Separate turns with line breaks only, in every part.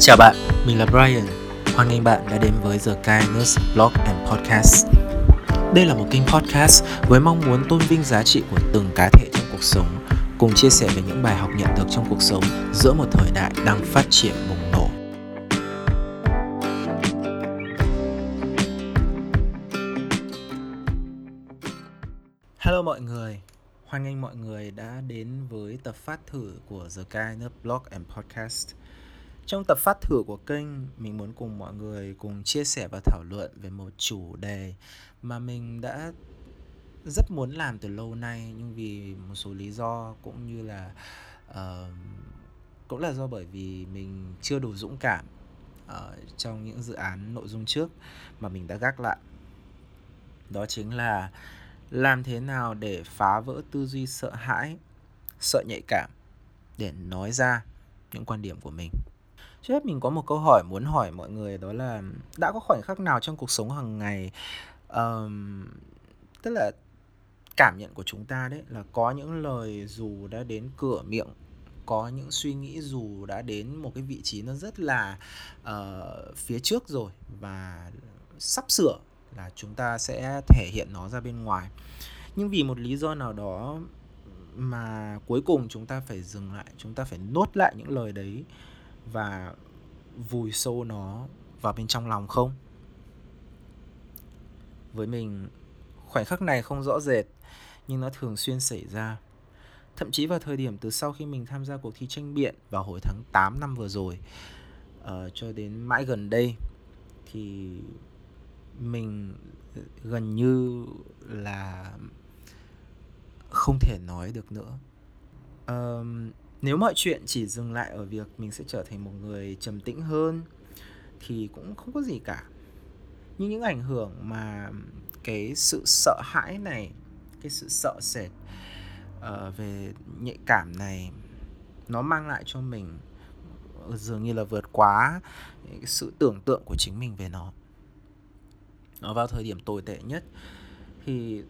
Chào bạn, mình là Brian. Hoan nghênh bạn đã đến với The Kindness Blog and Podcast. Đây là một kênh podcast với mong muốn tôn vinh giá trị của từng cá thể trong cuộc sống, cùng chia sẻ về những bài học nhận được trong cuộc sống giữa một thời đại đang phát triển bùng nổ. Hello mọi người, hoan nghênh mọi người đã đến với tập phát thử của The Kindness Blog and Podcast. Trong tập phát thử của kênh, mình muốn cùng mọi người cùng chia sẻ và thảo luận về một chủ đề mà mình đã rất muốn làm từ lâu nay nhưng vì một số lý do cũng như là uh, cũng là do bởi vì mình chưa đủ dũng cảm uh, trong những dự án nội dung trước mà mình đã gác lại. Đó chính là làm thế nào để phá vỡ tư duy sợ hãi, sợ nhạy cảm để nói ra những quan điểm của mình. Trước hết mình có một câu hỏi muốn hỏi mọi người đó là đã có khoảnh khắc nào trong cuộc sống hàng ngày um, tức là cảm nhận của chúng ta đấy là có những lời dù đã đến cửa miệng có những suy nghĩ dù đã đến một cái vị trí nó rất là uh, phía trước rồi và sắp sửa là chúng ta sẽ thể hiện nó ra bên ngoài. Nhưng vì một lý do nào đó mà cuối cùng chúng ta phải dừng lại chúng ta phải nốt lại những lời đấy và vùi sâu nó vào bên trong lòng không? Với mình khoảnh khắc này không rõ rệt nhưng nó thường xuyên xảy ra. Thậm chí vào thời điểm từ sau khi mình tham gia cuộc thi tranh biện vào hồi tháng 8 năm vừa rồi uh, cho đến mãi gần đây thì mình ờ, gần như là không thể nói được nữa. Uh, nếu mọi chuyện chỉ dừng lại ở việc mình sẽ trở thành một người trầm tĩnh hơn thì cũng không có gì cả. Nhưng những ảnh hưởng mà cái sự sợ hãi này cái sự sợ sệt uh, về nhạy cảm này nó mang lại cho mình dường như là vượt quá cái sự tưởng tượng của chính mình về nó. Nó vào thời điểm tồi tệ nhất. Thì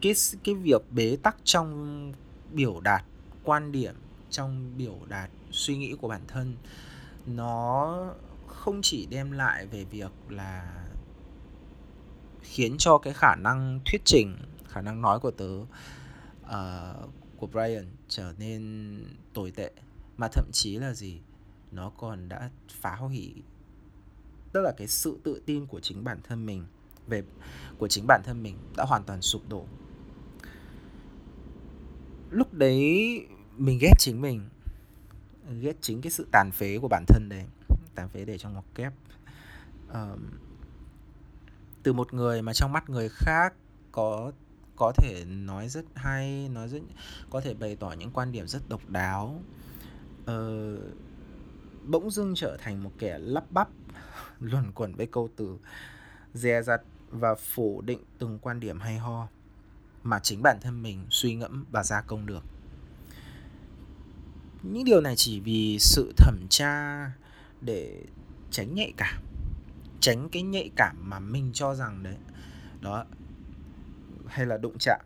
cái cái việc bế tắc trong biểu đạt quan điểm trong biểu đạt suy nghĩ của bản thân nó không chỉ đem lại về việc là khiến cho cái khả năng thuyết trình khả năng nói của tớ uh, của Brian trở nên tồi tệ mà thậm chí là gì nó còn đã phá hủy tức là cái sự tự tin của chính bản thân mình về của chính bản thân mình đã hoàn toàn sụp đổ. Lúc đấy mình ghét chính mình. Ghét chính cái sự tàn phế của bản thân đấy. Tàn phế để trong ngoặc kép. Um, từ một người mà trong mắt người khác có có thể nói rất hay nói rất có thể bày tỏ những quan điểm rất độc đáo. Uh, bỗng dưng trở thành một kẻ lắp bắp luẩn quẩn với câu từ dè dặt và phủ định từng quan điểm hay ho mà chính bản thân mình suy ngẫm và gia công được những điều này chỉ vì sự thẩm tra để tránh nhạy cảm, tránh cái nhạy cảm mà mình cho rằng đấy. Đó. Hay là đụng chạm.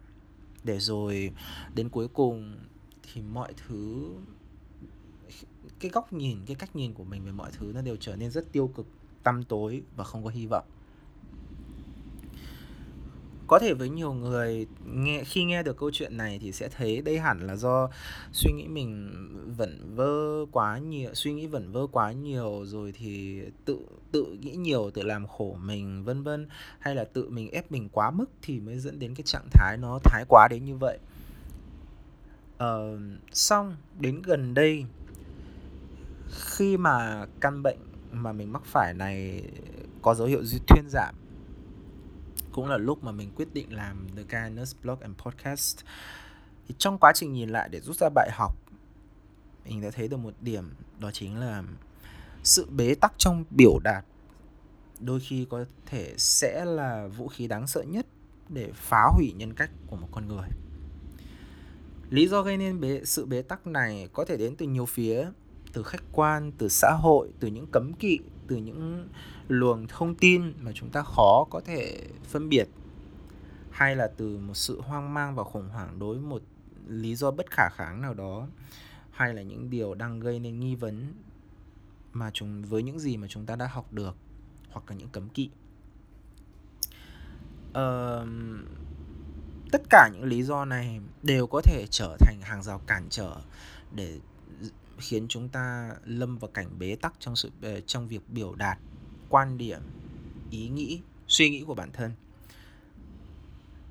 Để rồi đến cuối cùng thì mọi thứ, cái góc nhìn, cái cách nhìn của mình về mọi thứ nó đều trở nên rất tiêu cực, tăm tối và không có hy vọng có thể với nhiều người nghe khi nghe được câu chuyện này thì sẽ thấy đây hẳn là do suy nghĩ mình vẩn vơ quá nhiều suy nghĩ vẩn vơ quá nhiều rồi thì tự tự nghĩ nhiều tự làm khổ mình vân vân hay là tự mình ép mình quá mức thì mới dẫn đến cái trạng thái nó thái quá đến như vậy. Uh, xong đến gần đây khi mà căn bệnh mà mình mắc phải này có dấu hiệu thuyên giảm cũng là lúc mà mình quyết định làm The Guinness Blog and Podcast. Thì trong quá trình nhìn lại để rút ra bài học mình đã thấy được một điểm đó chính là sự bế tắc trong biểu đạt đôi khi có thể sẽ là vũ khí đáng sợ nhất để phá hủy nhân cách của một con người. Lý do gây nên bế, sự bế tắc này có thể đến từ nhiều phía từ khách quan từ xã hội từ những cấm kỵ từ những luồng thông tin mà chúng ta khó có thể phân biệt hay là từ một sự hoang mang và khủng hoảng đối với một lý do bất khả kháng nào đó hay là những điều đang gây nên nghi vấn mà chúng với những gì mà chúng ta đã học được hoặc là những cấm kỵ. Uh, tất cả những lý do này đều có thể trở thành hàng rào cản trở để khiến chúng ta lâm vào cảnh bế tắc trong sự ờ, trong việc biểu đạt quan điểm, ý nghĩ, suy nghĩ của bản thân.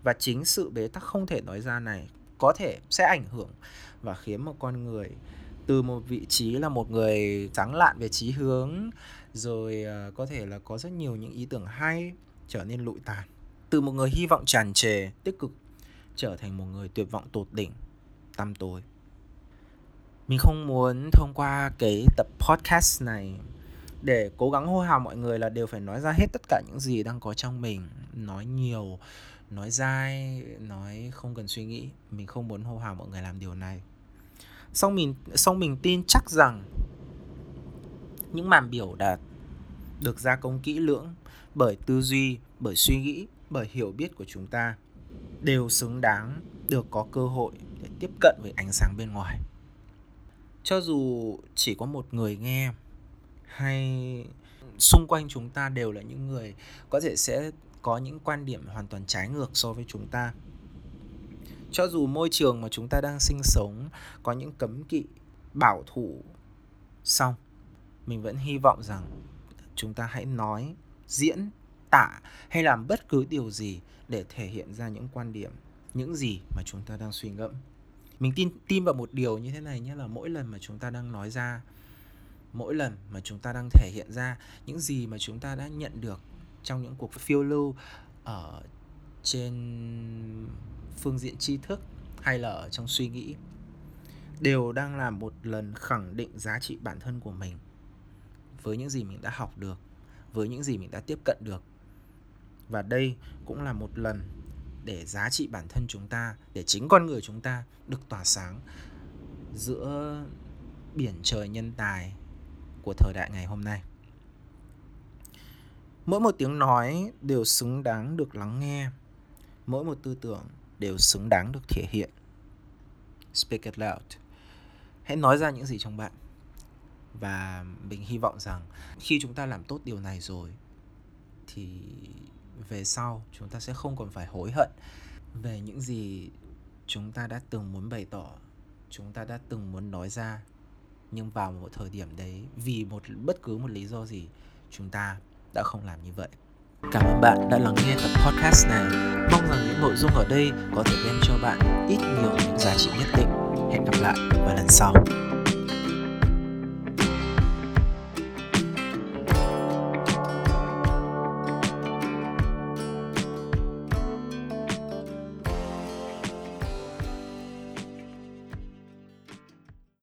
Và chính sự bế tắc không thể nói ra này có thể sẽ ảnh hưởng và khiến một con người từ một vị trí là một người trắng lạn về chí hướng, rồi ờ, có thể là có rất nhiều những ý tưởng hay trở nên lụi tàn. Từ một người hy vọng tràn trề, tích cực, trở thành một người tuyệt vọng tột đỉnh, tăm tối mình không muốn thông qua cái tập podcast này để cố gắng hô hào mọi người là đều phải nói ra hết tất cả những gì đang có trong mình. Nói nhiều, nói dai, nói không cần suy nghĩ. Mình không muốn hô hào mọi người làm điều này. Xong mình xong mình tin chắc rằng những màn biểu đạt được gia công kỹ lưỡng bởi tư duy, bởi suy nghĩ, bởi hiểu biết của chúng ta đều xứng đáng được có cơ hội để tiếp cận với ánh sáng bên ngoài cho dù chỉ có một người nghe, hay xung quanh chúng ta đều là những người có thể sẽ có những quan điểm hoàn toàn trái ngược so với chúng ta. Cho dù môi trường mà chúng ta đang sinh sống có những cấm kỵ, bảo thủ, xong, mình vẫn hy vọng rằng chúng ta hãy nói, diễn, tả hay làm bất cứ điều gì để thể hiện ra những quan điểm, những gì mà chúng ta đang suy ngẫm mình tin tin vào một điều như thế này nhé, là mỗi lần mà chúng ta đang nói ra, mỗi lần mà chúng ta đang thể hiện ra những gì mà chúng ta đã nhận được trong những cuộc phiêu lưu ở trên phương diện tri thức hay là ở trong suy nghĩ, đều đang là một lần khẳng định giá trị bản thân của mình với những gì mình đã học được, với những gì mình đã tiếp cận được. Và đây cũng là một lần để giá trị bản thân chúng ta, để chính con người chúng ta được tỏa sáng giữa biển trời nhân tài của thời đại ngày hôm nay. Mỗi một tiếng nói đều xứng đáng được lắng nghe, mỗi một tư tưởng đều xứng đáng được thể hiện. Speak it loud. Hãy nói ra những gì trong bạn. Và mình hy vọng rằng khi chúng ta làm tốt điều này rồi, thì về sau, chúng ta sẽ không còn phải hối hận về những gì chúng ta đã từng muốn bày tỏ, chúng ta đã từng muốn nói ra nhưng vào một thời điểm đấy, vì một, bất cứ một lý do gì, chúng ta đã không làm như vậy Cảm ơn bạn đã lắng nghe tập podcast này. Mong rằng những nội dung ở đây có thể đem cho bạn ít nhiều những giá trị nhất định. Hẹn gặp lại vào lần sau.